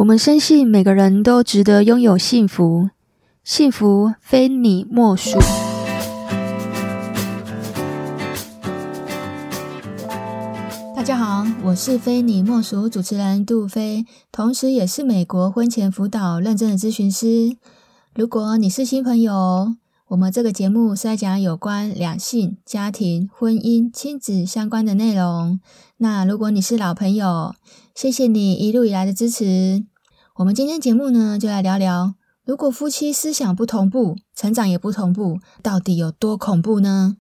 我们深信每个人都值得拥有幸福，幸福非你莫属。大家好，我是非你莫属主持人杜菲，同时也是美国婚前辅导认证的咨询师。如果你是新朋友，我们这个节目是在讲有关两性、家庭、婚姻、亲子相关的内容。那如果你是老朋友，谢谢你一路以来的支持。我们今天节目呢，就来聊聊，如果夫妻思想不同步，成长也不同步，到底有多恐怖呢？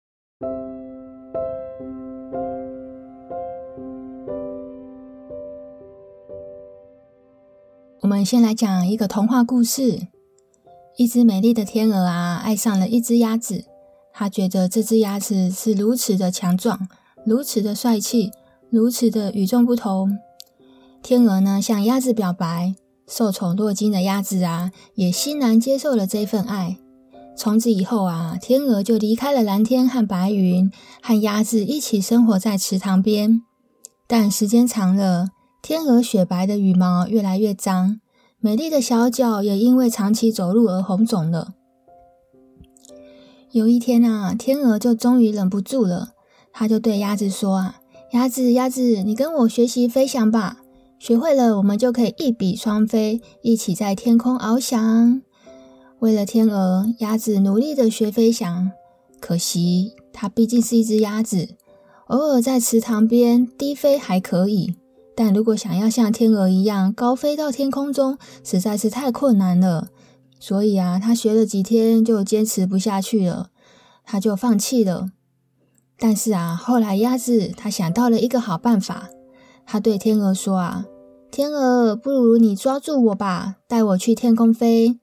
我们先来讲一个童话故事：一只美丽的天鹅啊，爱上了一只鸭子，他觉得这只鸭子是如此的强壮，如此的帅气，如此的与众不同。天鹅呢，向鸭子表白。受宠若惊的鸭子啊，也欣然接受了这份爱。从此以后啊，天鹅就离开了蓝天和白云，和鸭子一起生活在池塘边。但时间长了，天鹅雪白的羽毛越来越脏，美丽的小脚也因为长期走路而红肿了。有一天啊，天鹅就终于忍不住了，它就对鸭子说：“啊，鸭子，鸭子，你跟我学习飞翔吧。”学会了，我们就可以一比双飞，一起在天空翱翔。为了天鹅，鸭子努力地学飞翔。可惜，它毕竟是一只鸭子，偶尔在池塘边低飞还可以，但如果想要像天鹅一样高飞到天空中，实在是太困难了。所以啊，它学了几天就坚持不下去了，它就放弃了。但是啊，后来鸭子它想到了一个好办法。它对天鹅说：“啊，天鹅，不如你抓住我吧，带我去天空飞。”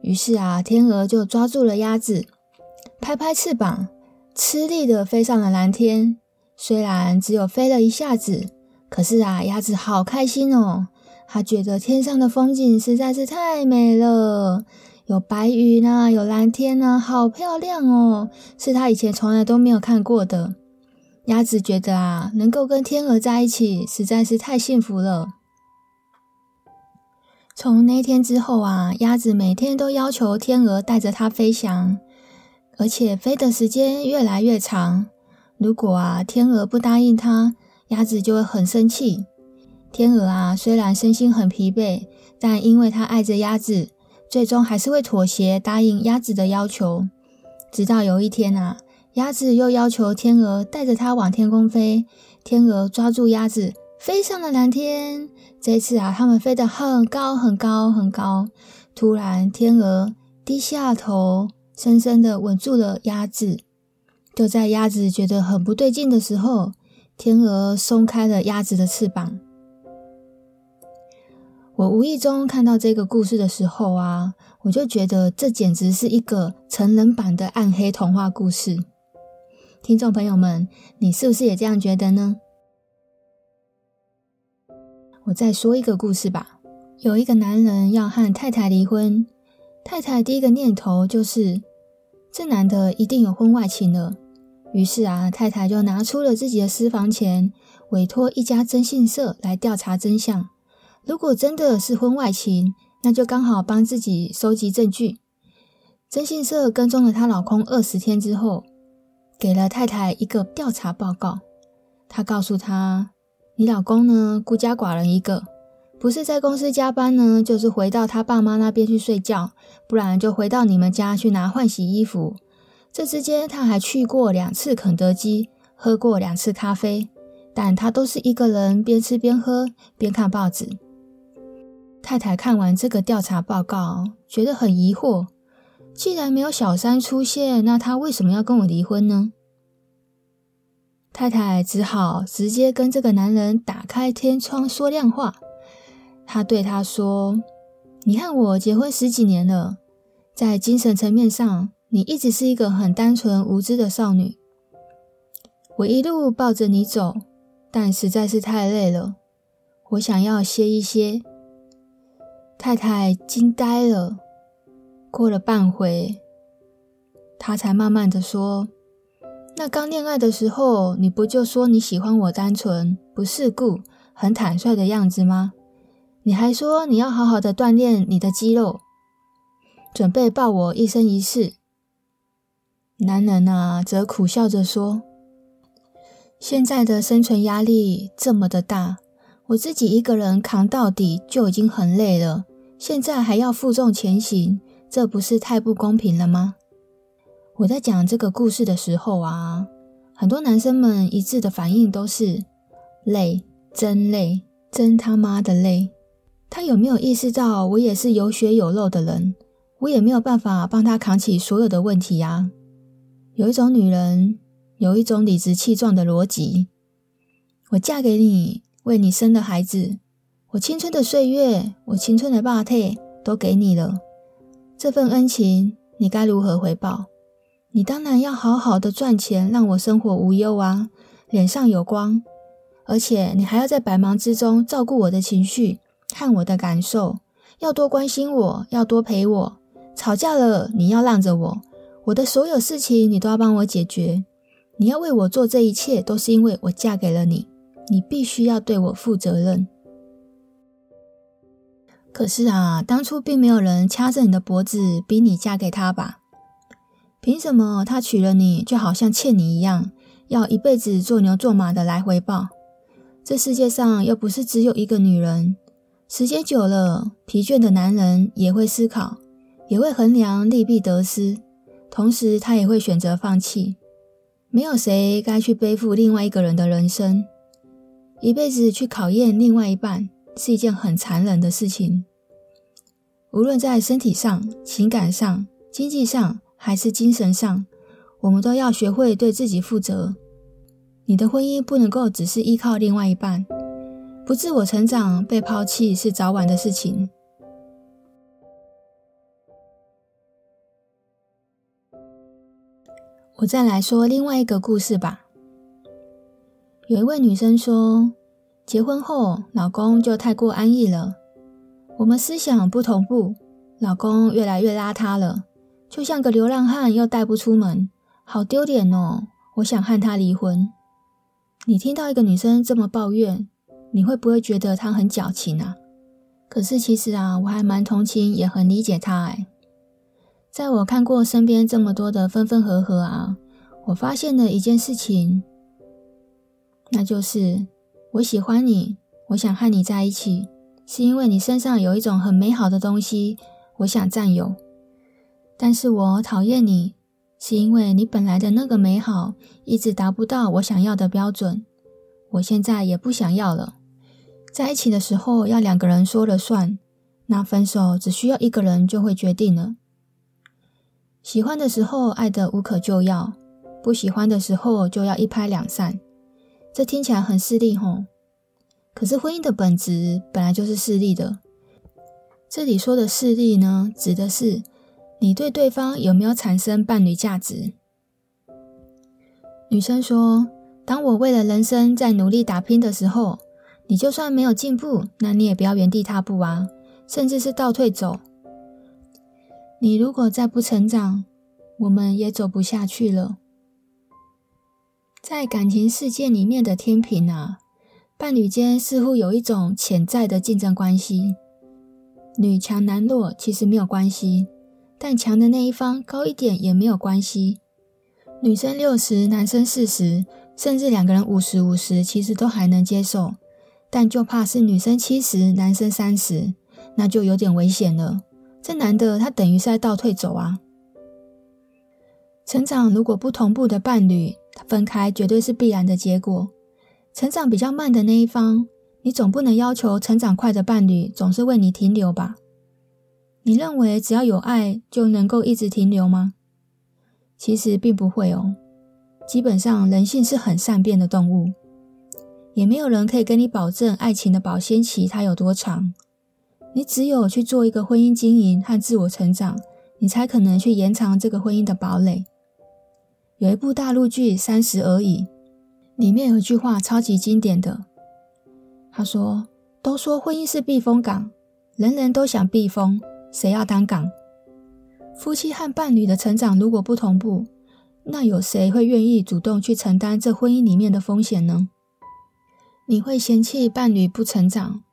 于是啊，天鹅就抓住了鸭子，拍拍翅膀，吃力的飞上了蓝天。虽然只有飞了一下子，可是啊，鸭子好开心哦。它觉得天上的风景实在是太美了，有白云啊，有蓝天啊，好漂亮哦，是他以前从来都没有看过的。鸭子觉得啊，能够跟天鹅在一起实在是太幸福了。从那天之后啊，鸭子每天都要求天鹅带着它飞翔，而且飞的时间越来越长。如果啊，天鹅不答应它，鸭子就会很生气。天鹅啊，虽然身心很疲惫，但因为它爱着鸭子，最终还是会妥协，答应鸭子的要求。直到有一天啊。鸭子又要求天鹅带着它往天空飞，天鹅抓住鸭子，飞上了蓝天。这次啊，他们飞得很高很高很高。突然，天鹅低下头，深深的吻住了鸭子。就在鸭子觉得很不对劲的时候，天鹅松开了鸭子的翅膀。我无意中看到这个故事的时候啊，我就觉得这简直是一个成人版的暗黑童话故事。听众朋友们，你是不是也这样觉得呢？我再说一个故事吧。有一个男人要和太太离婚，太太第一个念头就是这男的一定有婚外情了。于是啊，太太就拿出了自己的私房钱，委托一家征信社来调查真相。如果真的是婚外情，那就刚好帮自己收集证据。征信社跟踪了她老公二十天之后，给了太太一个调查报告，他告诉她：“你老公呢，孤家寡人一个，不是在公司加班呢，就是回到他爸妈那边去睡觉，不然就回到你们家去拿换洗衣服。这之间他还去过两次肯德基，喝过两次咖啡，但他都是一个人边吃边喝边看报纸。”太太看完这个调查报告，觉得很疑惑。既然没有小三出现，那他为什么要跟我离婚呢？太太只好直接跟这个男人打开天窗说亮话。他对他说：“你和我结婚十几年了，在精神层面上，你一直是一个很单纯无知的少女。我一路抱着你走，但实在是太累了，我想要歇一歇。”太太惊呆了。过了半会，他才慢慢的说：“那刚恋爱的时候，你不就说你喜欢我单纯、不世故、很坦率的样子吗？你还说你要好好的锻炼你的肌肉，准备抱我一生一世。男人啊，则苦笑着说：“现在的生存压力这么的大，我自己一个人扛到底就已经很累了，现在还要负重前行，这不是太不公平了吗？”我在讲这个故事的时候啊，很多男生们一致的反应都是：累，真累，真他妈的累。他有没有意识到，我也是有血有肉的人，我也没有办法帮他扛起所有的问题呀？有一种女人，有一种理直气壮的逻辑。我嫁给你，为你生的孩子，我青春的岁月，我青春的霸体都给你了，这份恩情，你该如何回报？你当然要好好的赚钱，让我生活无忧啊，脸上有光，而且你还要在百忙之中照顾我的情绪。看我的感受，要多关心我，要多陪我。吵架了，你要让着我。我的所有事情，你都要帮我解决。你要为我做这一切，都是因为我嫁给了你。你必须要对我负责任。可是啊，当初并没有人掐着你的脖子逼你嫁给他吧？凭什么他娶了你，就好像欠你一样，要一辈子做牛做马的来回报？这世界上又不是只有一个女人。时间久了，疲倦的男人也会思考，也会衡量利弊得失，同时他也会选择放弃。没有谁该去背负另外一个人的人生，一辈子去考验另外一半是一件很残忍的事情。无论在身体上、情感上、经济上还是精神上，我们都要学会对自己负责。你的婚姻不能够只是依靠另外一半。不自我成长，被抛弃是早晚的事情。我再来说另外一个故事吧。有一位女生说，结婚后老公就太过安逸了，我们思想不同步，老公越来越邋遢了，就像个流浪汉，又带不出门，好丢脸哦！我想和他离婚。你听到一个女生这么抱怨，你会不会觉得她很矫情啊？可是其实啊，我还蛮同情，也很理解她哎。在我看过身边这么多的分分合合啊，我发现了一件事情，那就是我喜欢你，我想和你在一起，是因为你身上有一种很美好的东西，我想占有。但是我讨厌你，是因为你本来的那个美好一直达不到我想要的标准，我现在也不想要了。在一起的时候要两个人说了算，那分手只需要一个人就会决定了。喜欢的时候爱得无可救药，不喜欢的时候就要一拍两散。这听起来很势利吼，可是婚姻的本质本来就是势利的。这里说的势利呢，指的是你对对方有没有产生伴侣价值。女生说：“当我为了人生在努力打拼的时候。”你就算没有进步，那你也不要原地踏步啊，甚至是倒退走。你如果再不成长，我们也走不下去了。在感情世界里面的天平啊，伴侣间似乎有一种潜在的竞争关系。女强男弱其实没有关系，但强的那一方高一点也没有关系。女生六十，男生四十，甚至两个人五十五十，其实都还能接受。但就怕是女生七十，男生三十，那就有点危险了。这男的他等于是在倒退走啊。成长如果不同步的伴侣，分开绝对是必然的结果。成长比较慢的那一方，你总不能要求成长快的伴侣总是为你停留吧？你认为只要有爱就能够一直停留吗？其实并不会哦。基本上人性是很善变的动物。也没有人可以跟你保证爱情的保鲜期它有多长。你只有去做一个婚姻经营和自我成长，你才可能去延长这个婚姻的堡垒。有一部大陆剧《三十而已》，里面有一句话超级经典的，他说：“都说婚姻是避风港，人人都想避风，谁要当港？夫妻和伴侣的成长如果不同步，那有谁会愿意主动去承担这婚姻里面的风险呢？”你会嫌弃伴侣不成长，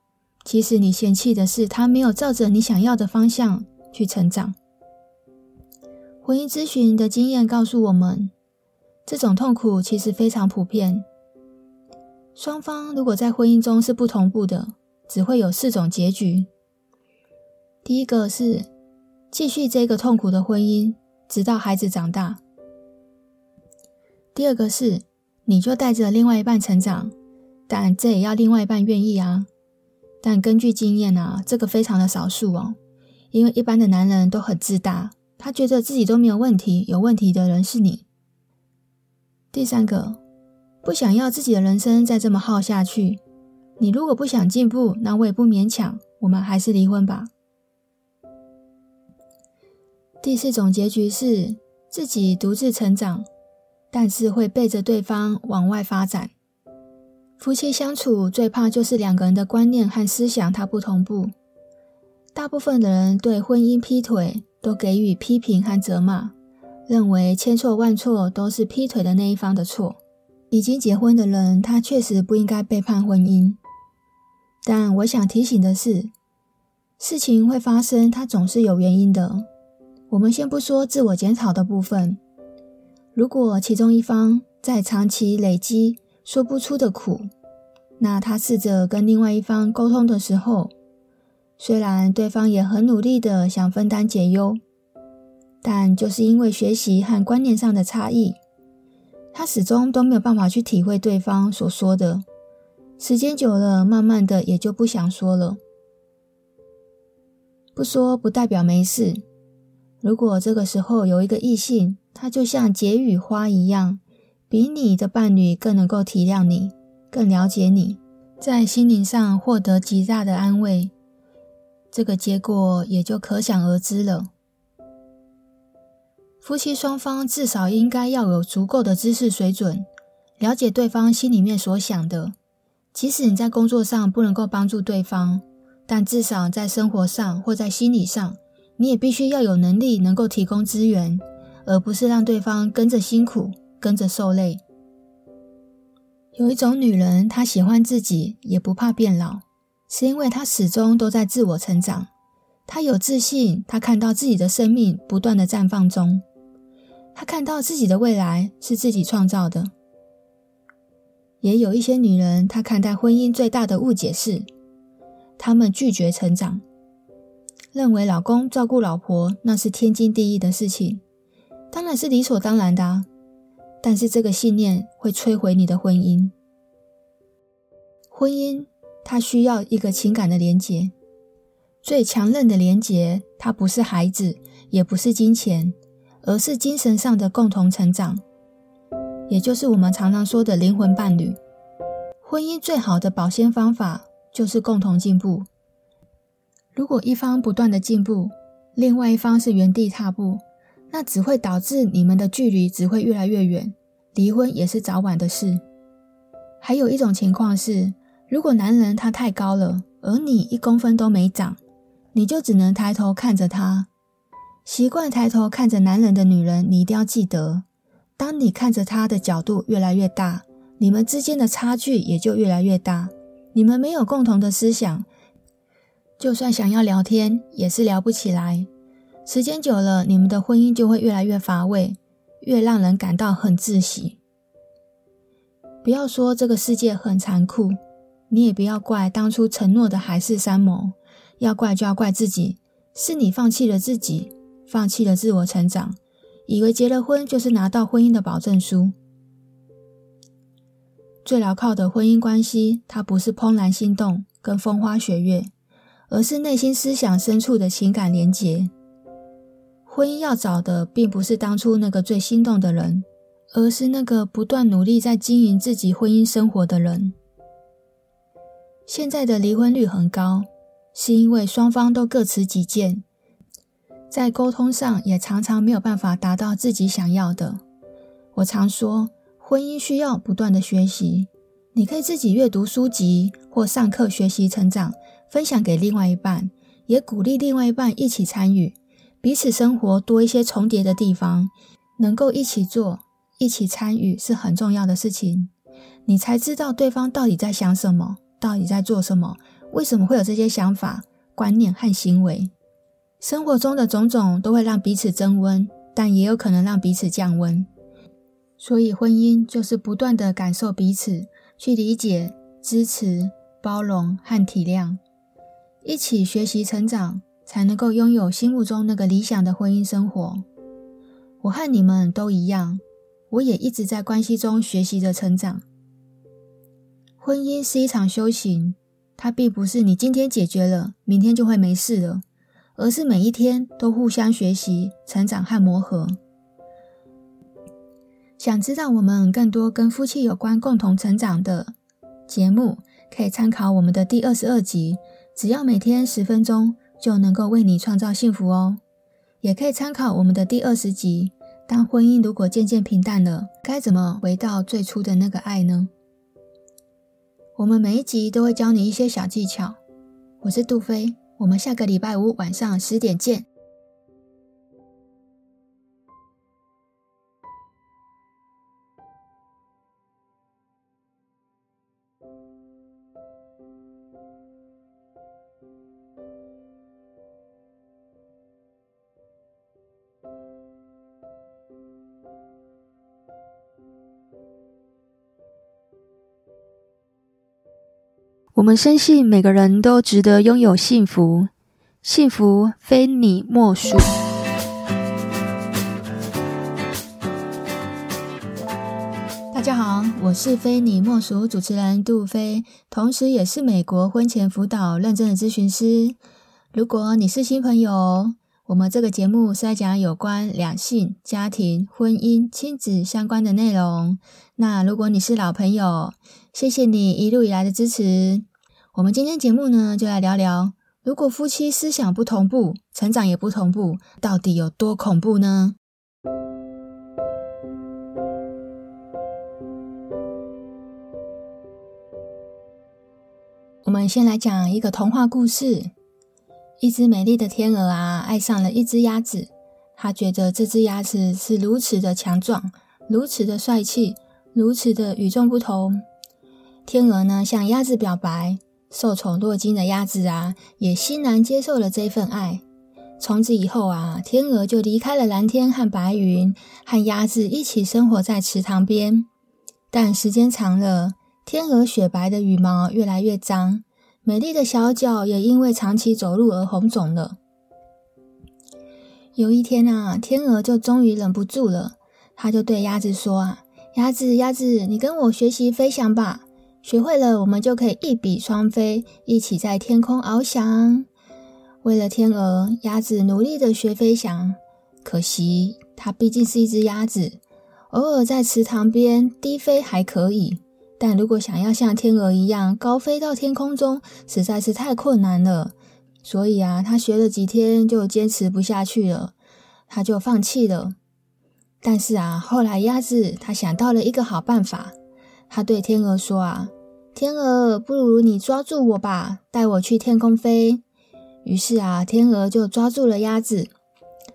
其实你嫌弃的是他没有照着你想要的方向去成长。婚姻咨询的经验告诉我们，这种痛苦其实非常普遍。双方如果在婚姻中是不同步的，只会有四种结局。第一个是继续这个痛苦的婚姻，直到孩子长大。第二个是你就带着另外一半成长，但这也要另外一半愿意啊。但根据经验啊，这个非常的少数哦，因为一般的男人都很自大，他觉得自己都没有问题，有问题的人是你。第三个。不想要自己的人生再这么耗下去。你如果不想进步，那我也不勉强，我们还是离婚吧。第四种结局是自己独自成长，但是会背着对方往外发展。夫妻相处最怕就是两个人的观念和思想它不同步。大部分的人对婚姻劈腿都给予批评和责骂，认为千错万错都是劈腿的那一方的错。已经结婚的人，他确实不应该背叛婚姻。但我想提醒的是，事情会发生，它总是有原因的。我们先不说自我检讨的部分，如果其中一方在长期累积说不出的苦，那他试着跟另外一方沟通的时候，虽然对方也很努力的想分担解忧，但就是因为学习和观念上的差异。他始终都没有办法去体会对方所说的，时间久了，慢慢的也就不想说了。不说不代表没事。如果这个时候有一个异性，他就像解语花一样，比你的伴侣更能够体谅你，更了解你，在心灵上获得极大的安慰，这个结果也就可想而知了。夫妻双方至少应该要有足够的知识水准，了解对方心里面所想的。即使你在工作上不能够帮助对方，但至少在生活上或在心理上，你也必须要有能力能够提供资源，而不是让对方跟着辛苦，跟着受累。有一种女人，她喜欢自己，也不怕变老，是因为她始终都在自我成长。她有自信，她看到自己的生命不断的绽放中。她看到自己的未来是自己创造的，也有一些女人，她看待婚姻最大的误解是，她们拒绝成长，认为老公照顾老婆那是天经地义的事情，当然是理所当然的啊。但是这个信念会摧毁你的婚姻。婚姻它需要一个情感的连结，最强韧的连结，它不是孩子，也不是金钱。而是精神上的共同成长，也就是我们常常说的灵魂伴侣。婚姻最好的保鲜方法就是共同进步。如果一方不断的进步，另外一方是原地踏步，那只会导致你们的距离只会越来越远，离婚也是早晚的事。还有一种情况是，如果男人他太高了，而你一公分都没长，你就只能抬头看着他。习惯抬头看着男人的女人，你一定要记得，当你看着他的角度越来越大，你们之间的差距也就越来越大。你们没有共同的思想，就算想要聊天，也是聊不起来。时间久了，你们的婚姻就会越来越乏味，越让人感到很窒息。不要说这个世界很残酷，你也不要怪当初承诺的海誓山盟，要怪就要怪自己，是你放弃了自己。放弃了自我成长，以为结了婚就是拿到婚姻的保证书。最牢靠的婚姻关系，它不是怦然心动跟风花雪月，而是内心思想深处的情感连结。婚姻要找的，并不是当初那个最心动的人，而是那个不断努力在经营自己婚姻生活的人。现在的离婚率很高，是因为双方都各持己见。在沟通上也常常没有办法达到自己想要的。我常说，婚姻需要不断的学习。你可以自己阅读书籍或上课学习成长，分享给另外一半，也鼓励另外一半一起参与，彼此生活多一些重叠的地方，能够一起做、一起参与是很重要的事情。你才知道对方到底在想什么，到底在做什么，为什么会有这些想法、观念和行为？生活中的种种都会让彼此增温，但也有可能让彼此降温。所以，婚姻就是不断地感受彼此，去理解、支持、包容和体谅，一起学习成长，才能够拥有心目中那个理想的婚姻生活。我和你们都一样，我也一直在关系中学习着成长。婚姻是一场修行，它并不是你今天解决了，明天就会没事了，而是每一天都互相学习、成长和磨合。想知道我们更多跟夫妻有关、共同成长的节目，可以参考我们的第二十二集，只要每天十分钟，就能够为你创造幸福哦。也可以参考我们的第二十集。当婚姻如果渐渐平淡了，该怎么回到最初的那个爱呢？我们每一集都会教你一些小技巧。我是杜飞，我们下个礼拜五晚上十点见。我们深信每个人都值得拥有幸福，幸福非你莫属。大家好，我是非你莫属主持人杜飞，同时也是美国婚前辅导认证的咨询师。如果你是新朋友，我们这个节目是在讲有关两性、家庭、婚姻、亲子相关的内容。那如果你是老朋友，谢谢你一路以来的支持。我们今天节目呢，就来聊聊，如果夫妻思想不同步，成长也不同步，到底有多恐怖呢？我们先来讲一个童话故事：一只美丽的天鹅啊，爱上了一只鸭子，他觉得这只鸭子是如此的强壮，如此的帅气，如此的与众不同。天鹅呢，向鸭子表白。受宠若惊的鸭子啊，也欣然接受了这份爱。从此以后啊，天鹅就离开了蓝天和白云，和鸭子一起生活在池塘边。但时间长了，天鹅雪白的羽毛越来越脏，美丽的小脚也因为长期走路而红肿了。有一天啊，天鹅就终于忍不住了，他就对鸭子说：“啊，鸭子，鸭子，你跟我学习飞翔吧。”学会了，我们就可以一比双飞，一起在天空翱翔。为了天鹅，鸭子努力的学飞翔。可惜，它毕竟是一只鸭子，偶尔在池塘边低飞还可以，但如果想要像天鹅一样高飞到天空中，实在是太困难了。所以啊，它学了几天就坚持不下去了，它就放弃了。但是啊，后来鸭子它想到了一个好办法。他对天鹅说：“啊，天鹅，不如你抓住我吧，带我去天空飞。”于是啊，天鹅就抓住了鸭子，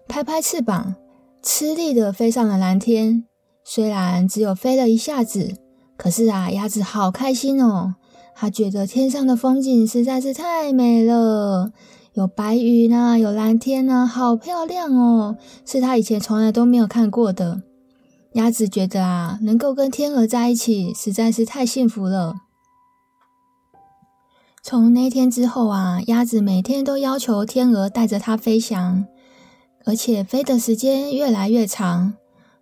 拍拍翅膀，吃力地飞上了蓝天。虽然只有飞了一下子，可是啊，鸭子好开心哦。他觉得天上的风景实在是太美了，有白云啊，有蓝天啊，好漂亮哦，是他以前从来都没有看过的。鸭子觉得啊，能够跟天鹅在一起实在是太幸福了。从那天之后啊，鸭子每天都要求天鹅带着它飞翔，而且飞的时间越来越长。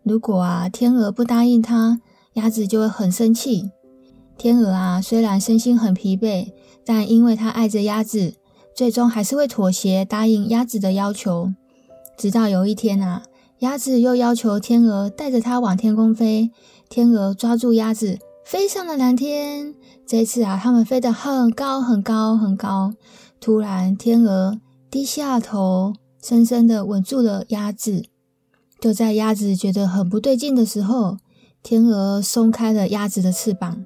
如果啊，天鹅不答应它，鸭子就会很生气。天鹅啊，虽然身心很疲惫，但因为它爱着鸭子，最终还是会妥协，答应鸭子的要求。直到有一天啊。鸭子又要求天鹅带着它往天空飞，天鹅抓住鸭子，飞上了蓝天。这次啊，他们飞得很高很高很高。突然，天鹅低下头，深深地吻住了鸭子。就在鸭子觉得很不对劲的时候，天鹅松开了鸭子的翅膀。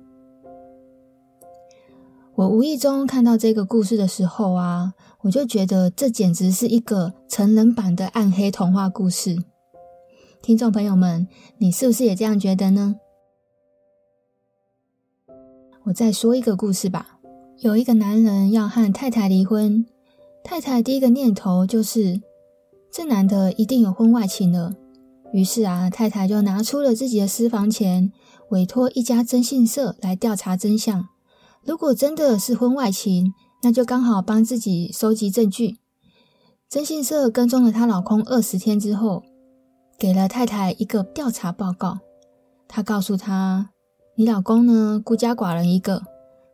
我无意中看到这个故事的时候啊，我就觉得这简直是一个成人版的暗黑童话故事。听众朋友们，你是不是也这样觉得呢？我再说一个故事吧。有一个男人要和太太离婚，太太第一个念头就是，这男的一定有婚外情了。于是啊，太太就拿出了自己的私房钱，委托一家征信社来调查真相。如果真的是婚外情，那就刚好帮自己收集证据。征信社跟踪了她老公二十天之后，给了太太一个调查报告。他告诉她：“你老公呢，孤家寡人一个，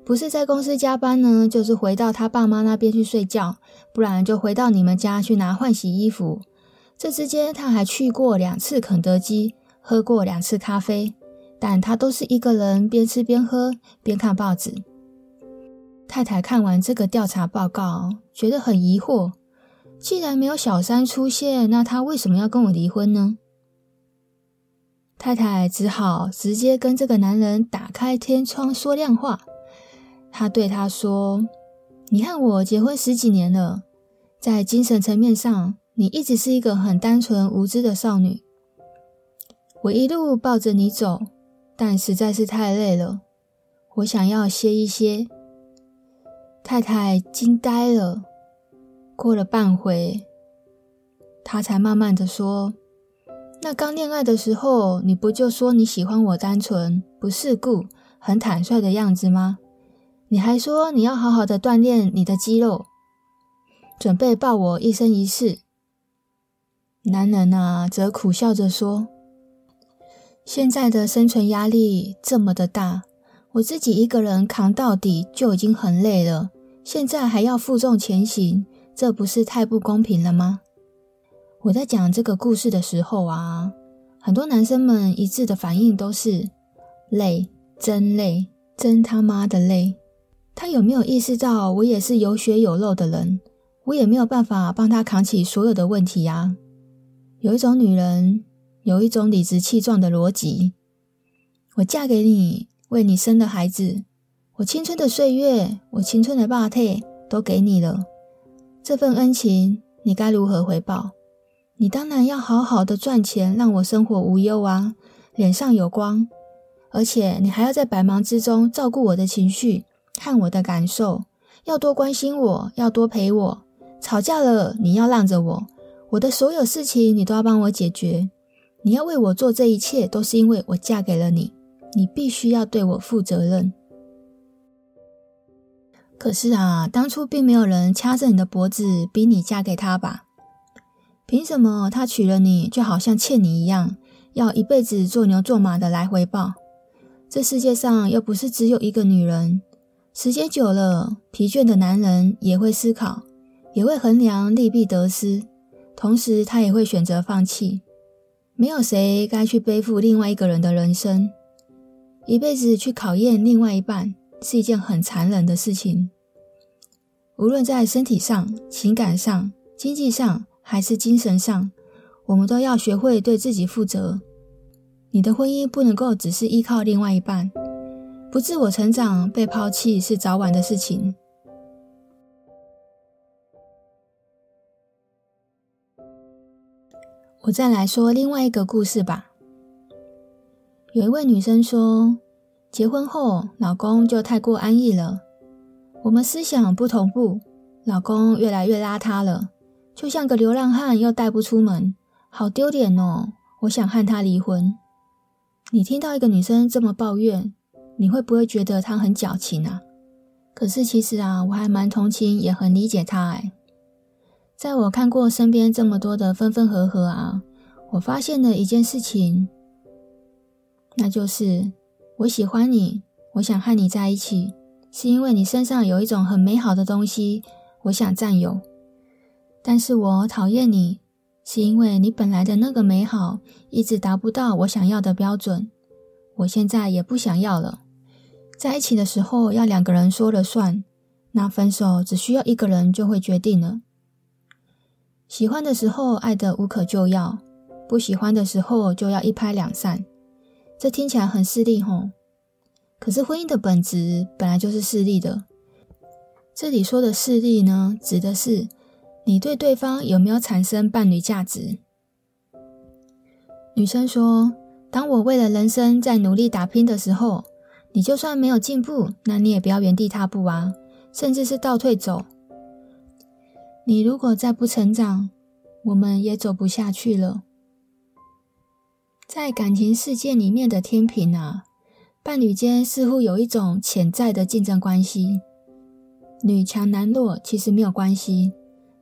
不是在公司加班呢，就是回到他爸妈那边去睡觉，不然就回到你们家去拿换洗衣服。”这之间，他还去过两次肯德基，喝过两次咖啡，但他都是一个人边吃边喝边看报纸。太太看完这个调查报告，觉得很疑惑：既然没有小三出现，那他为什么要跟我离婚呢？太太只好直接跟这个男人打开天窗说亮话。她对他说：“你和我结婚十几年了，在精神层面上。”你一直是一个很单纯无知的少女，我一路抱着你走，但实在是太累了，我想要歇一歇。太太惊呆了，过了半会，她才慢慢的说：“那刚恋爱的时候，你不就说你喜欢我单纯、不世故、很坦率的样子吗？你还说你要好好的锻炼你的肌肉，准备抱我一生一世。”男人啊，则苦笑着说：“现在的生存压力这么的大，我自己一个人扛到底就已经很累了，现在还要负重前行，这不是太不公平了吗？”我在讲这个故事的时候啊，很多男生们一致的反应都是：“累，真累，真他妈的累。”他有没有意识到，我也是有血有肉的人，我也没有办法帮他扛起所有的问题呀？有一种女人，有一种理直气壮的逻辑。我嫁给你，为你生的孩子，我青春的岁月，我青春的霸体都给你了。这份恩情，你该如何回报？你当然要好好的赚钱，让我生活无忧啊，脸上有光。而且你还要在百忙之中照顾我的情绪看我的感受，要多关心我，要多陪我。吵架了，你要让着我。我的所有事情你都要帮我解决，你要为我做这一切，都是因为我嫁给了你，你必须要对我负责任。可是啊，当初并没有人掐着你的脖子逼你嫁给他吧？凭什么他娶了你就好像欠你一样，要一辈子做牛做马的来回报？这世界上又不是只有一个女人，时间久了，疲倦的男人也会思考，也会衡量利弊得失。同时，他也会选择放弃。没有谁该去背负另外一个人的人生，一辈子去考验另外一半是一件很残忍的事情。无论在身体上、情感上、经济上，还是精神上，我们都要学会对自己负责。你的婚姻不能够只是依靠另外一半，不自我成长、被抛弃是早晚的事情。我再来说另外一个故事吧。有一位女生说，结婚后老公就太过安逸了，我们思想不同步，老公越来越邋遢了，就像个流浪汉，又带不出门，好丢脸哦！我想和他离婚。你听到一个女生这么抱怨，你会不会觉得她很矫情啊？可是其实啊，我还蛮同情，也很理解她哎。在我看过身边这么多的分分合合啊，我发现了一件事情，那就是我喜欢你，我想和你在一起，是因为你身上有一种很美好的东西，我想占有。但是我讨厌你，是因为你本来的那个美好一直达不到我想要的标准，我现在也不想要了。在一起的时候要两个人说了算，那分手只需要一个人就会决定了。喜欢的时候爱得无可救药，不喜欢的时候就要一拍两散。这听起来很势利吼，可是婚姻的本质本来就是势利的。这里说的势利呢，指的是你对对方有没有产生伴侣价值。女生说：“当我为了人生在努力打拼的时候，你就算没有进步，那你也不要原地踏步啊，甚至是倒退走。你如果再不成长，我们也走不下去了。在感情世界里面的天平啊，伴侣间似乎有一种潜在的竞争关系。女强男弱其实没有关系，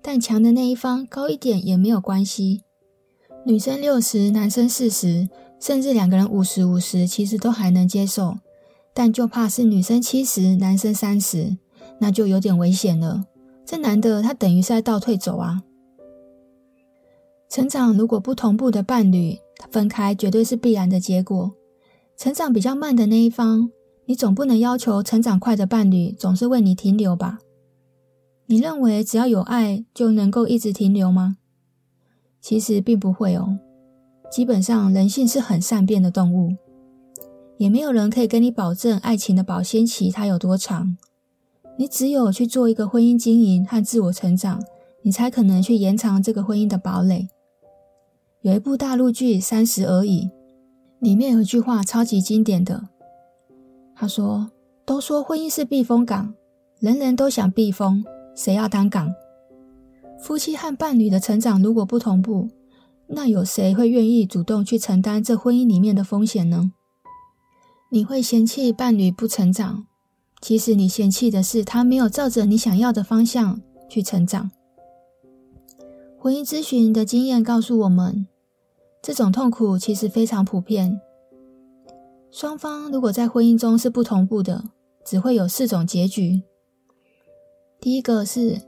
但强的那一方高一点也没有关系。女生六十，男生四十，甚至两个人五十五十，其实都还能接受。但就怕是女生七十，男生三十，那就有点危险了。这男的他等于是在倒退走啊！成长如果不同步的伴侣，分开绝对是必然的结果。成长比较慢的那一方，你总不能要求成长快的伴侣总是为你停留吧？你认为只要有爱就能够一直停留吗？其实并不会哦。基本上人性是很善变的动物，也没有人可以跟你保证爱情的保鲜期它有多长。你只有去做一个婚姻经营和自我成长，你才可能去延长这个婚姻的堡垒。有一部大陆剧《三十而已》，里面有一句话超级经典的，他说：“都说婚姻是避风港，人人都想避风，谁要当港？夫妻和伴侣的成长如果不同步，那有谁会愿意主动去承担这婚姻里面的风险呢？你会嫌弃伴侣不成长？”其实你嫌弃的是他没有照着你想要的方向去成长。婚姻咨询的经验告诉我们，这种痛苦其实非常普遍。双方如果在婚姻中是不同步的，只会有四种结局。第一个是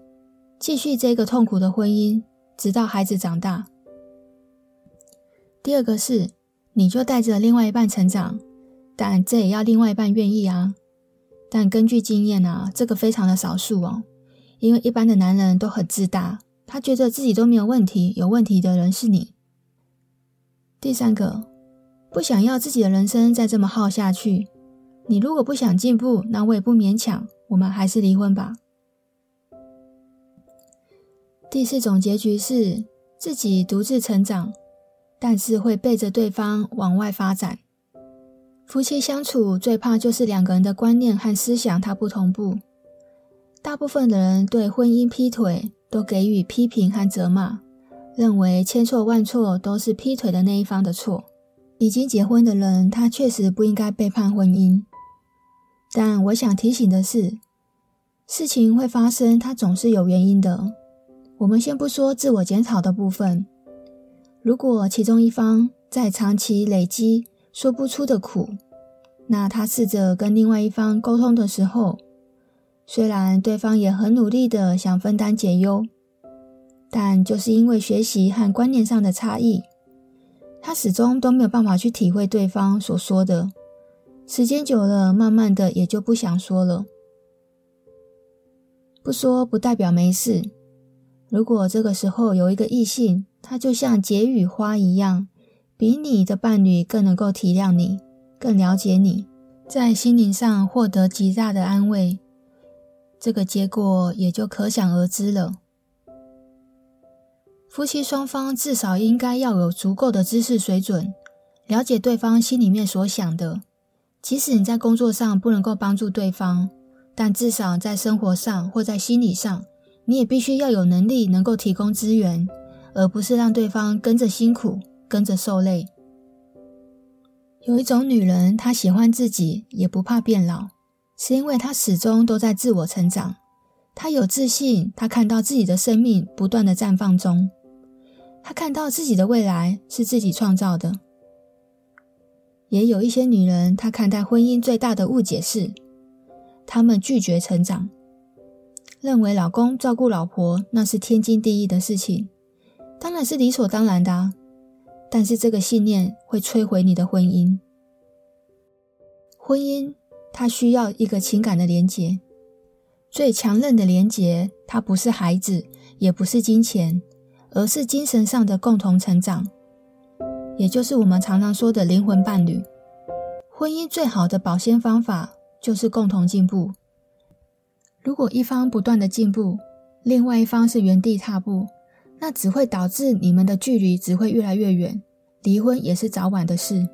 继续这个痛苦的婚姻，直到孩子长大。第二个是你就带着另外一半成长，但这也要另外一半愿意啊。但根据经验啊，这个非常的少数哦，因为一般的男人都很自大，他觉得自己都没有问题，有问题的人是你。第三个，不想要自己的人生再这么耗下去，你如果不想进步，那我也不勉强，我们还是离婚吧。第四种结局是自己独自成长，但是会背着对方往外发展。夫妻相处最怕就是两个人的观念和思想它不同步。大部分的人对婚姻劈腿都给予批评和责骂，认为千错万错都是劈腿的那一方的错。已经结婚的人，他确实不应该背叛婚姻。但我想提醒的是，事情会发生，它总是有原因的。我们先不说自我检讨的部分，如果其中一方在长期累积，说不出的苦，那他试着跟另外一方沟通的时候，虽然对方也很努力的想分担解忧，但就是因为学习和观念上的差异，他始终都没有办法去体会对方所说的。时间久了，慢慢的也就不想说了。不说不代表没事。如果这个时候有一个异性，他就像解语花一样。比你的伴侣更能够体谅你，更了解你，在心灵上获得极大的安慰，这个结果也就可想而知了。夫妻双方至少应该要有足够的知识水准，了解对方心里面所想的。即使你在工作上不能够帮助对方，但至少在生活上或在心理上，你也必须要有能力能够提供资源，而不是让对方跟着辛苦。跟着受累。有一种女人，她喜欢自己，也不怕变老，是因为她始终都在自我成长。她有自信，她看到自己的生命不断的绽放中，她看到自己的未来是自己创造的。也有一些女人，她看待婚姻最大的误解是，她们拒绝成长，认为老公照顾老婆那是天经地义的事情，当然是理所当然的啊。但是这个信念会摧毁你的婚姻。婚姻它需要一个情感的连结，最强韧的连结，它不是孩子，也不是金钱，而是精神上的共同成长，也就是我们常常说的灵魂伴侣。婚姻最好的保鲜方法就是共同进步。如果一方不断的进步，另外一方是原地踏步。那只会导致你们的距离只会越来越远，离婚也是早晚的事。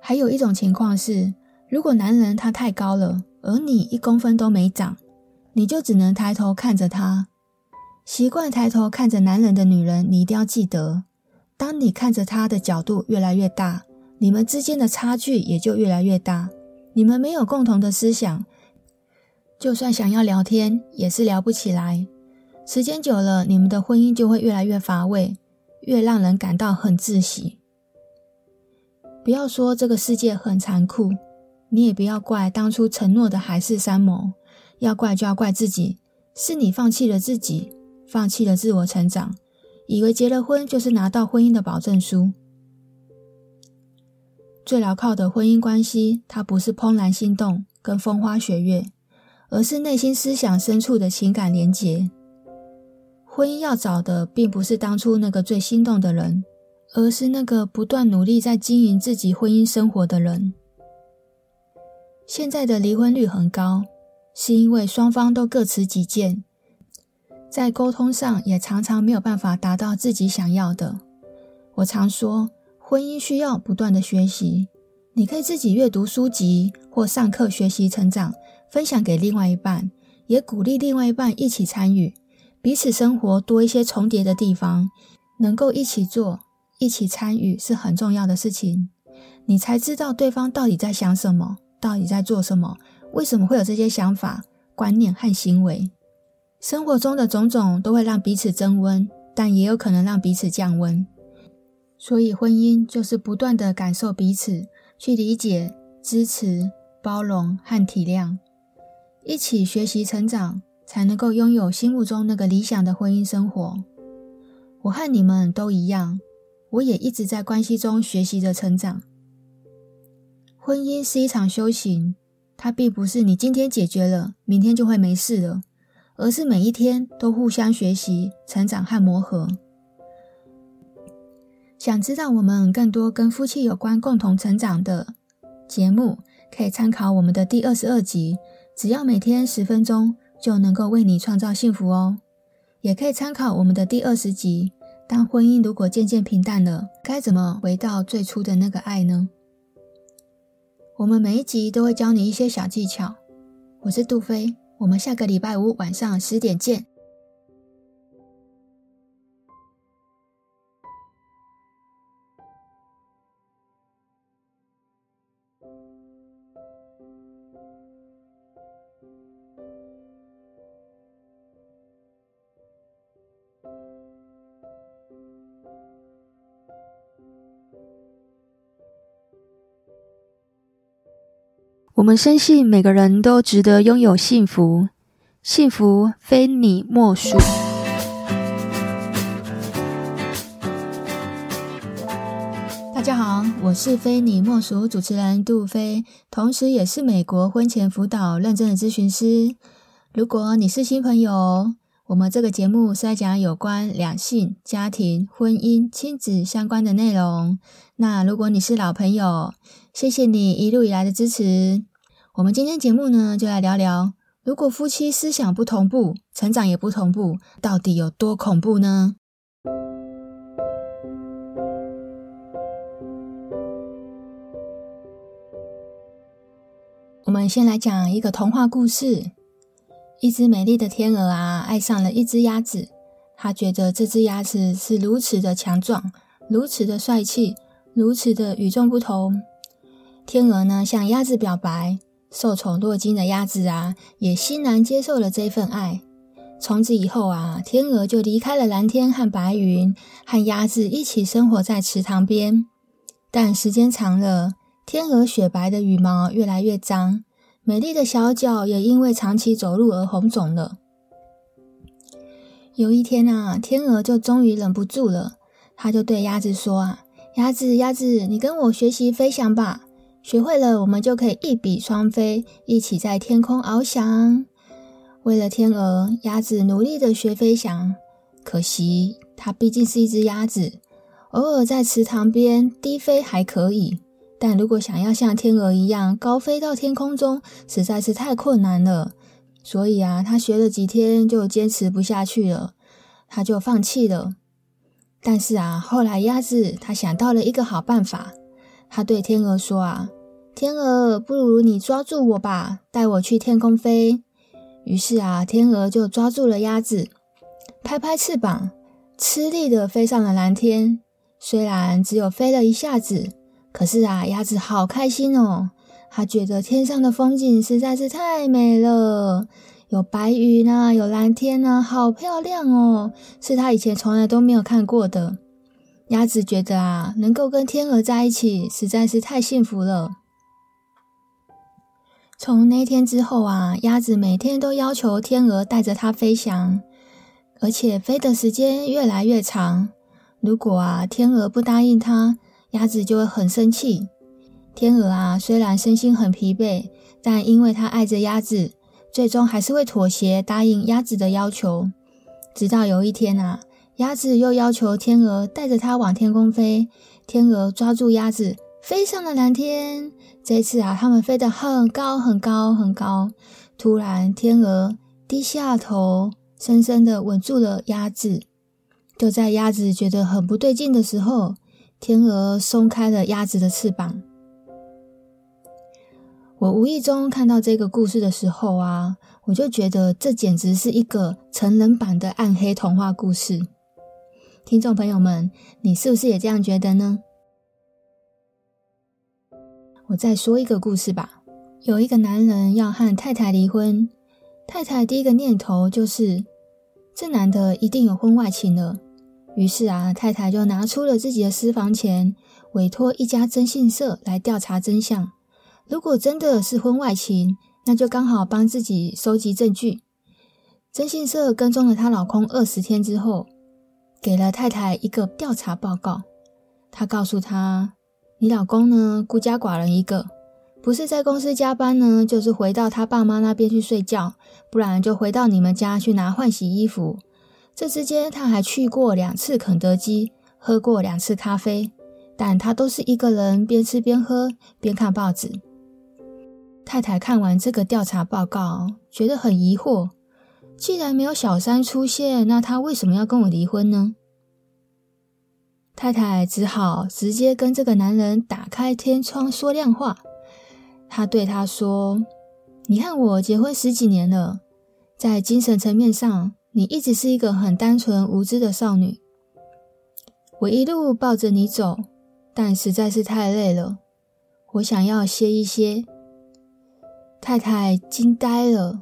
还有一种情况是，如果男人他太高了，而你一公分都没长，你就只能抬头看着他。习惯抬头看着男人的女人，你一定要记得，当你看着他的角度越来越大，你们之间的差距也就越来越大。你们没有共同的思想，就算想要聊天，也是聊不起来。时间久了，你们的婚姻就会越来越乏味，越让人感到很窒息。不要说这个世界很残酷，你也不要怪当初承诺的海誓山盟，要怪就要怪自己，是你放弃了自己。放弃了自我成长，以为结了婚就是拿到婚姻的保证书。最牢靠的婚姻关系，它不是怦然心动跟风花雪月，而是内心思想深处的情感连结。婚姻要找的，并不是当初那个最心动的人，而是那个不断努力在经营自己婚姻生活的人。现在的离婚率很高，是因为双方都各持己见。在沟通上也常常没有办法达到自己想要的。我常说，婚姻需要不断的学习。你可以自己阅读书籍或上课学习成长，分享给另外一半，也鼓励另外一半一起参与，彼此生活多一些重叠的地方，能够一起做、一起参与是很重要的事情。你才知道对方到底在想什么，到底在做什么，为什么会有这些想法、观念和行为。生活中的种种都会让彼此增温，但也有可能让彼此降温。所以，婚姻就是不断地感受彼此，去理解、支持、包容和体谅，一起学习成长，才能够拥有心目中那个理想的婚姻生活。我和你们都一样，我也一直在关系中学习着成长。婚姻是一场修行，它并不是你今天解决了，明天就会没事了。而是每一天都互相学习、成长和磨合。想知道我们更多跟夫妻有关、共同成长的节目，可以参考我们的第二十二集。只要每天十分钟，就能够为你创造幸福哦。也可以参考我们的第二十集。当婚姻如果渐渐平淡了，该怎么回到最初的那个爱呢？我们每一集都会教你一些小技巧。我是杜飞。我们下个礼拜五晚上十点见。我们深信每个人都值得拥有幸福，幸福非你莫属。大家好，我是非你莫属主持人杜菲，同时也是美国婚前辅导认证的咨询师。如果你是新朋友，我们这个节目是在讲有关两性、家庭、婚姻、亲子相关的内容。那如果你是老朋友，谢谢你一路以来的支持。我们今天节目呢，就来聊聊，如果夫妻思想不同步，成长也不同步，到底有多恐怖呢？我们先来讲一个童话故事：一只美丽的天鹅啊，爱上了一只鸭子，他觉得这只鸭子是如此的强壮，如此的帅气，如此的与众不同。天鹅呢，向鸭子表白。受宠若惊的鸭子啊，也欣然接受了这份爱。从此以后啊，天鹅就离开了蓝天和白云，和鸭子一起生活在池塘边。但时间长了，天鹅雪白的羽毛越来越脏，美丽的小脚也因为长期走路而红肿了。有一天啊，天鹅就终于忍不住了，它就对鸭子说：“啊，鸭子，鸭子，你跟我学习飞翔吧。”学会了，我们就可以一比双飞，一起在天空翱翔。为了天鹅，鸭子努力地学飞翔。可惜，它毕竟是一只鸭子，偶尔在池塘边低飞还可以，但如果想要像天鹅一样高飞到天空中，实在是太困难了。所以啊，它学了几天就坚持不下去了，它就放弃了。但是啊，后来鸭子它想到了一个好办法，它对天鹅说啊。天鹅，不如你抓住我吧，带我去天空飞。于是啊，天鹅就抓住了鸭子，拍拍翅膀，吃力地飞上了蓝天。虽然只有飞了一下子，可是啊，鸭子好开心哦！它觉得天上的风景实在是太美了，有白云啊，有蓝天啊，好漂亮哦，是它以前从来都没有看过的。鸭子觉得啊，能够跟天鹅在一起，实在是太幸福了。从那天之后啊，鸭子每天都要求天鹅带着它飞翔，而且飞的时间越来越长。如果啊，天鹅不答应它，鸭子就会很生气。天鹅啊，虽然身心很疲惫，但因为它爱着鸭子，最终还是会妥协，答应鸭子的要求。直到有一天啊，鸭子又要求天鹅带着它往天空飞，天鹅抓住鸭子，飞上了蓝天。这次啊，他们飞得很高很高很高。突然，天鹅低下头，深深的吻住了鸭子。就在鸭子觉得很不对劲的时候，天鹅松开了鸭子的翅膀。我无意中看到这个故事的时候啊，我就觉得这简直是一个成人版的暗黑童话故事。听众朋友们，你是不是也这样觉得呢？我再说一个故事吧。有一个男人要和太太离婚，太太第一个念头就是，这男的一定有婚外情了。于是啊，太太就拿出了自己的私房钱，委托一家征信社来调查真相。如果真的是婚外情，那就刚好帮自己收集证据。征信社跟踪了她老公二十天之后，给了太太一个调查报告。他告诉她：“你老公呢，孤家寡人一个，不是在公司加班呢，就是回到他爸妈那边去睡觉，不然就回到你们家去拿换洗衣服。”这之间，他还去过两次肯德基，喝过两次咖啡，但他都是一个人边吃边喝边看报纸。太太看完这个调查报告，觉得很疑惑：既然没有小三出现，那他为什么要跟我离婚呢？太太只好直接跟这个男人打开天窗说亮话。他对他说：“你看我结婚十几年了，在精神层面上。”你一直是一个很单纯无知的少女，我一路抱着你走，但实在是太累了，我想要歇一歇。太太惊呆了，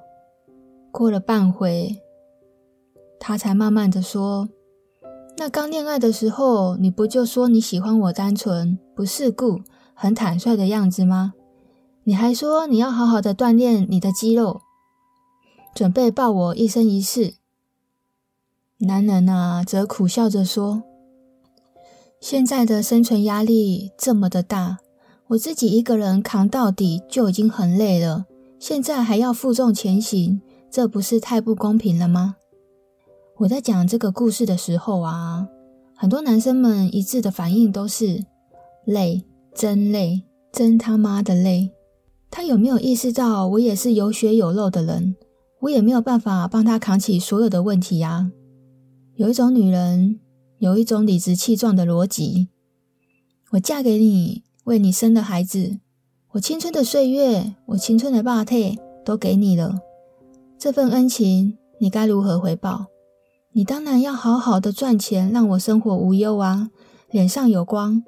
过了半会，她才慢慢的说：“那刚恋爱的时候，你不就说你喜欢我单纯、不世故、很坦率的样子吗？你还说你要好好的锻炼你的肌肉，准备抱我一生一世。”男人啊，则苦笑着说：“现在的生存压力这么的大，我自己一个人扛到底就已经很累了，现在还要负重前行，这不是太不公平了吗？”我在讲这个故事的时候啊，很多男生们一致的反应都是：“累，真累，真他妈的累。”他有没有意识到，我也是有血有肉的人，我也没有办法帮他扛起所有的问题呀？有一种女人，有一种理直气壮的逻辑。我嫁给你，为你生的孩子，我青春的岁月，我青春的霸体都给你了。这份恩情，你该如何回报？你当然要好好的赚钱，让我生活无忧啊，脸上有光。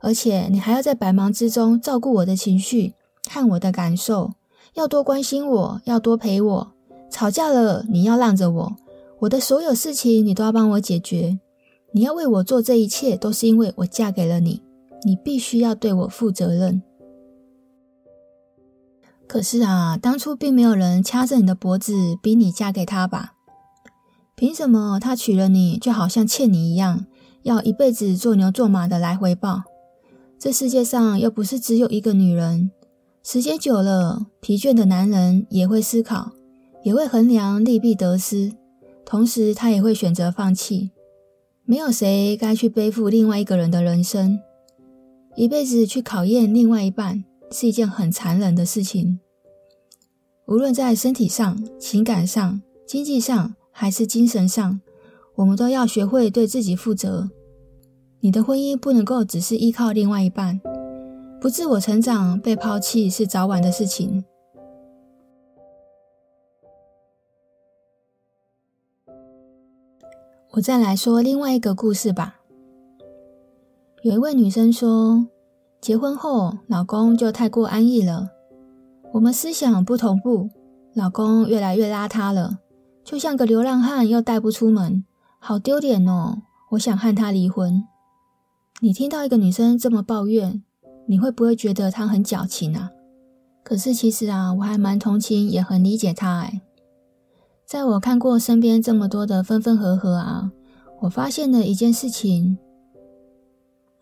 而且你还要在百忙之中照顾我的情绪和我的感受，要多关心我，要多陪我。吵架了，你要让着我。我的所有事情你都要帮我解决，你要为我做这一切，都是因为我嫁给了你，你必须要对我负责任。可是啊，当初并没有人掐着你的脖子逼你嫁给他吧？凭什么他娶了你就好像欠你一样，要一辈子做牛做马的来回报？这世界上又不是只有一个女人，时间久了，疲倦的男人也会思考，也会衡量利弊得失。同时，他也会选择放弃。没有谁该去背负另外一个人的人生，一辈子去考验另外一半是一件很残忍的事情。无论在身体上、情感上、经济上，还是精神上我们都要学会对自己负责。你的婚姻不能够只是依靠另外一半不自我成长被抛弃是早晚的事情。我再来说另外一个故事吧。有一位女生说结婚后老公就太过安逸了我们思想不同步老公越来越邋遢了就像个流浪汉，又带不出门，好丢脸哦！我想和他离婚。你听到一个女生这么抱怨，你会不会觉得她很矫情啊？可是其实啊，我还蛮同情，也很理解她哎。在我看过身边这么多的分分合合啊，我发现了一件事情。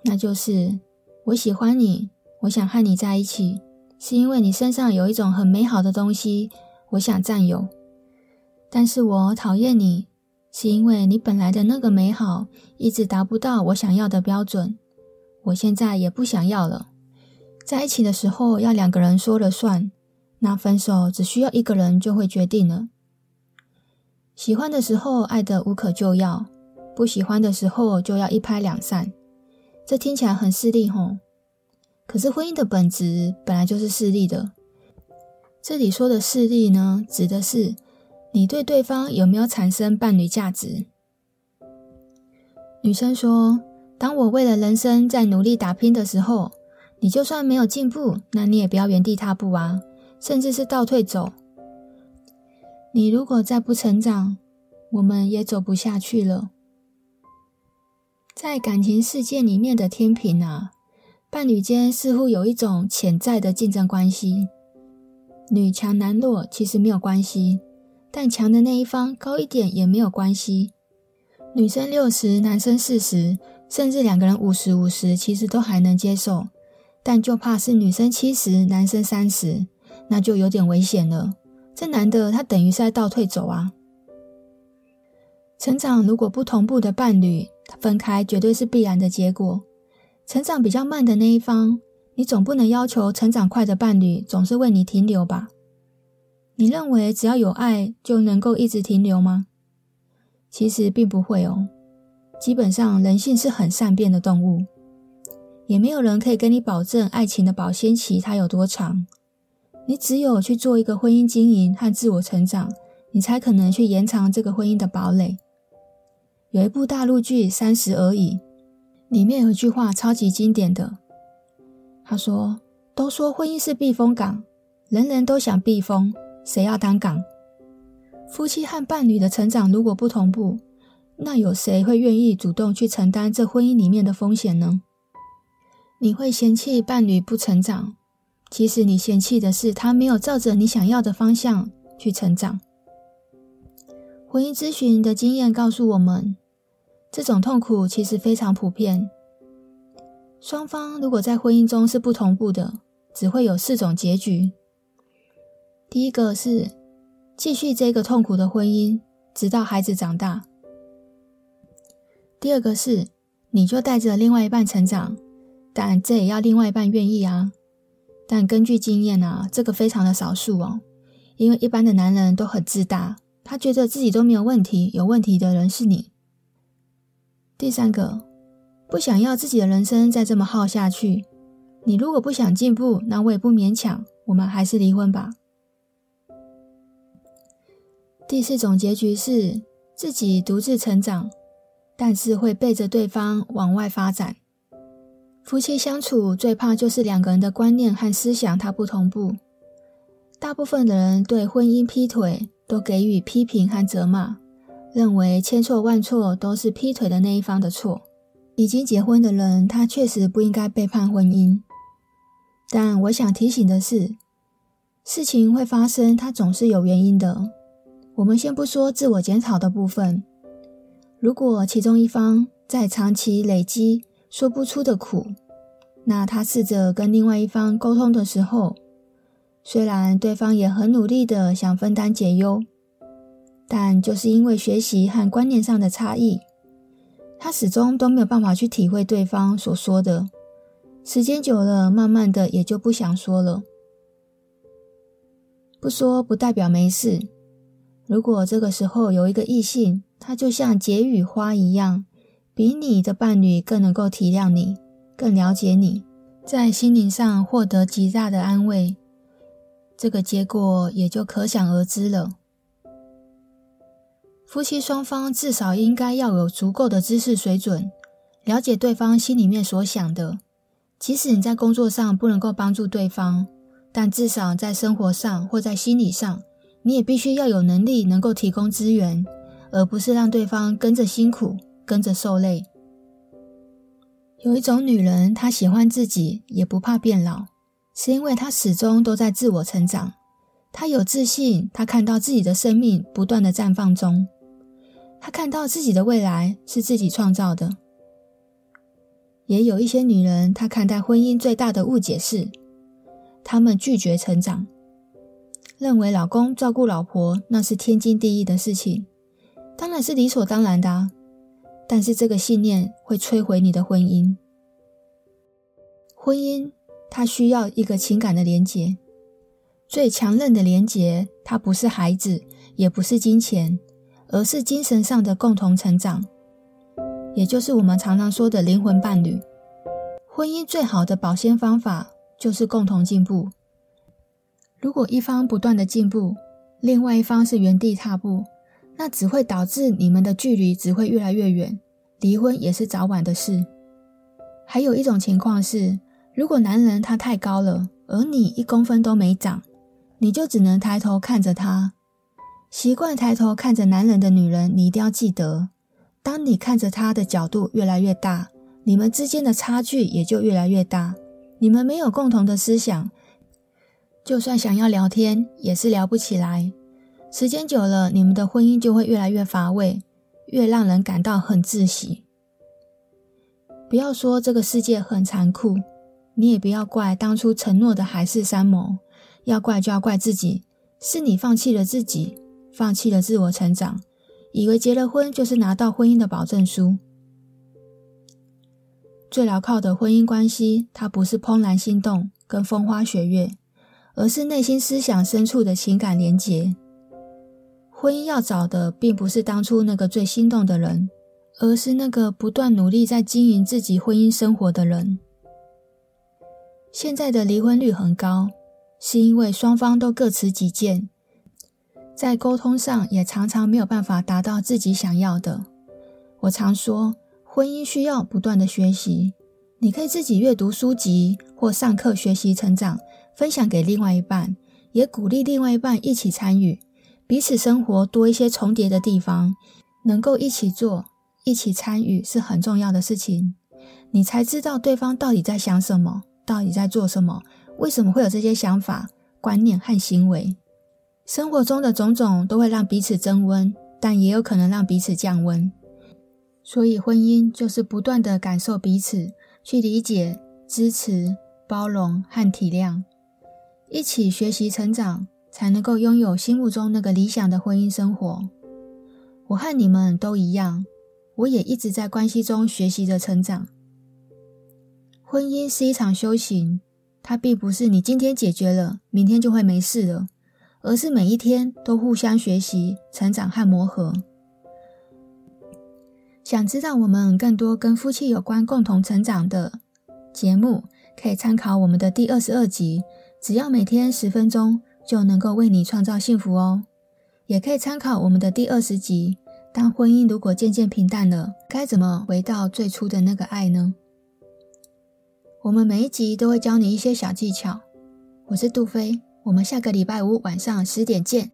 那就是我喜欢你，我想和你在一起，是因为你身上有一种很美好的东西，我想占有。但是我讨厌你，是因为你本来的那个美好一直达不到我想要的标准，我现在也不想要了。在一起的时候要两个人说了算，那分手只需要一个人就会决定了。喜欢的时候爱得无可救药，不喜欢的时候就要一拍两散。这听起来很势利吼，可是婚姻的本质本来就是势利的。这里说的势利呢，指的是你对对方有没有产生伴侣价值。女生说：“当我为了人生在努力打拼的时候，你就算没有进步，那你也不要原地踏步啊，甚至是倒退走。你如果再不成长，我们也走不下去了。”在感情世界里面的天平啊，伴侣间似乎有一种潜在的竞争关系。女强男弱其实没有关系，但强的那一方高一点也没有关系。女生六十，男生四十，甚至两个人五十五十，其实都还能接受。但就怕是女生七十，男生三十，那就有点危险了。这男的他等于是在倒退走啊。成长如果不同步的伴侣，分开绝对是必然的结果。成长比较慢的那一方，你总不能要求成长快的伴侣总是为你停留吧？你认为只要有爱就能够一直停留吗？其实并不会哦。基本上人性是很善变的动物，也没有人可以跟你保证爱情的保鲜期它有多长。你只有去做一个婚姻经营和自我成长，你才可能去延长这个婚姻的堡垒。有一部大陆剧《三十而已》，里面有一句话超级经典的。他说：“都说婚姻是避风港，人人都想避风，谁要当港？夫妻和伴侣的成长如果不同步，那有谁会愿意主动去承担这婚姻里面的风险呢？你会嫌弃伴侣不成长，其实你嫌弃的是他没有照着你想要的方向去成长。”婚姻咨询的经验告诉我们，这种痛苦其实非常普遍。双方如果在婚姻中是不同步的，只会有四种结局。第一个是继续这个痛苦的婚姻，直到孩子长大。第二个是你就带着另外一半成长，但这也要另外一半愿意啊。但根据经验啊，这个非常的少数哦，因为一般的男人都很自大。他觉得自己都没有问题，有问题的人是你。第三个，不想要自己的人生再这么耗下去。你如果不想进步，那我也不勉强，我们还是离婚吧。第四种结局是自己独自成长，但是会背着对方往外发展。夫妻相处最怕就是两个人的观念和思想它不同步。大部分的人对婚姻劈腿，都给予批评和责骂，认为千错万错都是劈腿的那一方的错。已经结婚的人，他确实不应该背叛婚姻。但我想提醒的是，事情会发生，它总是有原因的。我们先不说自我检讨的部分，如果其中一方在长期累积说不出的苦，那他试着跟另外一方沟通的时候，虽然对方也很努力的想分担解忧，但就是因为学习和观念上的差异，他始终都没有办法去体会对方所说的。时间久了，慢慢的也就不想说了。不说不代表没事。如果这个时候有一个异性，他就像解语花一样，比你的伴侣更能够体谅你，更了解你，在心灵上获得极大的安慰。这个结果也就可想而知了。夫妻双方至少应该要有足够的知识水准，了解对方心里面所想的。即使你在工作上不能够帮助对方，但至少在生活上或在心理上，你也必须要有能力能够提供资源，而不是让对方跟着辛苦，跟着受累。有一种女人，她喜欢自己，也不怕变老，是因为她始终都在自我成长。她有自信，她看到自己的生命不断的绽放中。她看到自己的未来是自己创造的。也有一些女人，她看待婚姻最大的误解是，她们拒绝成长，认为老公照顾老婆那是天经地义的事情，当然是理所当然的啊。但是这个信念会摧毁你的婚姻。婚姻它需要一个情感的连结，最强韧的连结，它不是孩子，也不是金钱。而是精神上的共同成长，也就是我们常常说的灵魂伴侣。婚姻最好的保鲜方法就是共同进步。如果一方不断的进步，另外一方是原地踏步，那只会导致你们的距离只会越来越远，离婚也是早晚的事。还有一种情况是，如果男人他太高了，而你一公分都没长，你就只能抬头看着他。习惯抬头看着男人的女人，你一定要记得，当你看着他的角度越来越大，你们之间的差距也就越来越大。你们没有共同的思想，就算想要聊天，也是聊不起来。时间久了，你们的婚姻就会越来越乏味，越让人感到很窒息。不要说这个世界很残酷，你也不要怪当初承诺的海誓山盟，要怪就要怪自己，是你放弃了自己。放弃了自我成长，以为结了婚就是拿到婚姻的保证书。最牢靠的婚姻关系，它不是怦然心动跟风花雪月，而是内心思想深处的情感连结。婚姻要找的，并不是当初那个最心动的人，而是那个不断努力在经营自己婚姻生活的人。现在的离婚率很高，是因为双方都各持己见。在沟通上也常常没有办法达到自己想要的。我常说，婚姻需要不断的学习。你可以自己阅读书籍或上课学习成长，分享给另外一半，也鼓励另外一半一起参与，彼此生活多一些重叠的地方，能够一起做、一起参与是很重要的事情。你才知道对方到底在想什么，到底在做什么，为什么会有这些想法、观念和行为。生活中的种种都会让彼此增温，但也有可能让彼此降温。所以，婚姻就是不断地感受彼此，去理解、支持、包容和体谅，一起学习成长，才能够拥有心目中那个理想的婚姻生活。我和你们都一样，我也一直在关系中学习着成长。婚姻是一场修行，它并不是你今天解决了，明天就会没事了。而是每一天都互相学习、成长和磨合。想知道我们更多跟夫妻有关、共同成长的节目，可以参考我们的第二十二集。只要每天十分钟，就能够为你创造幸福哦。也可以参考我们的第二十集。当婚姻如果渐渐平淡了，该怎么回到最初的那个爱呢？我们每一集都会教你一些小技巧。我是杜飞。我们下个礼拜五晚上十点见。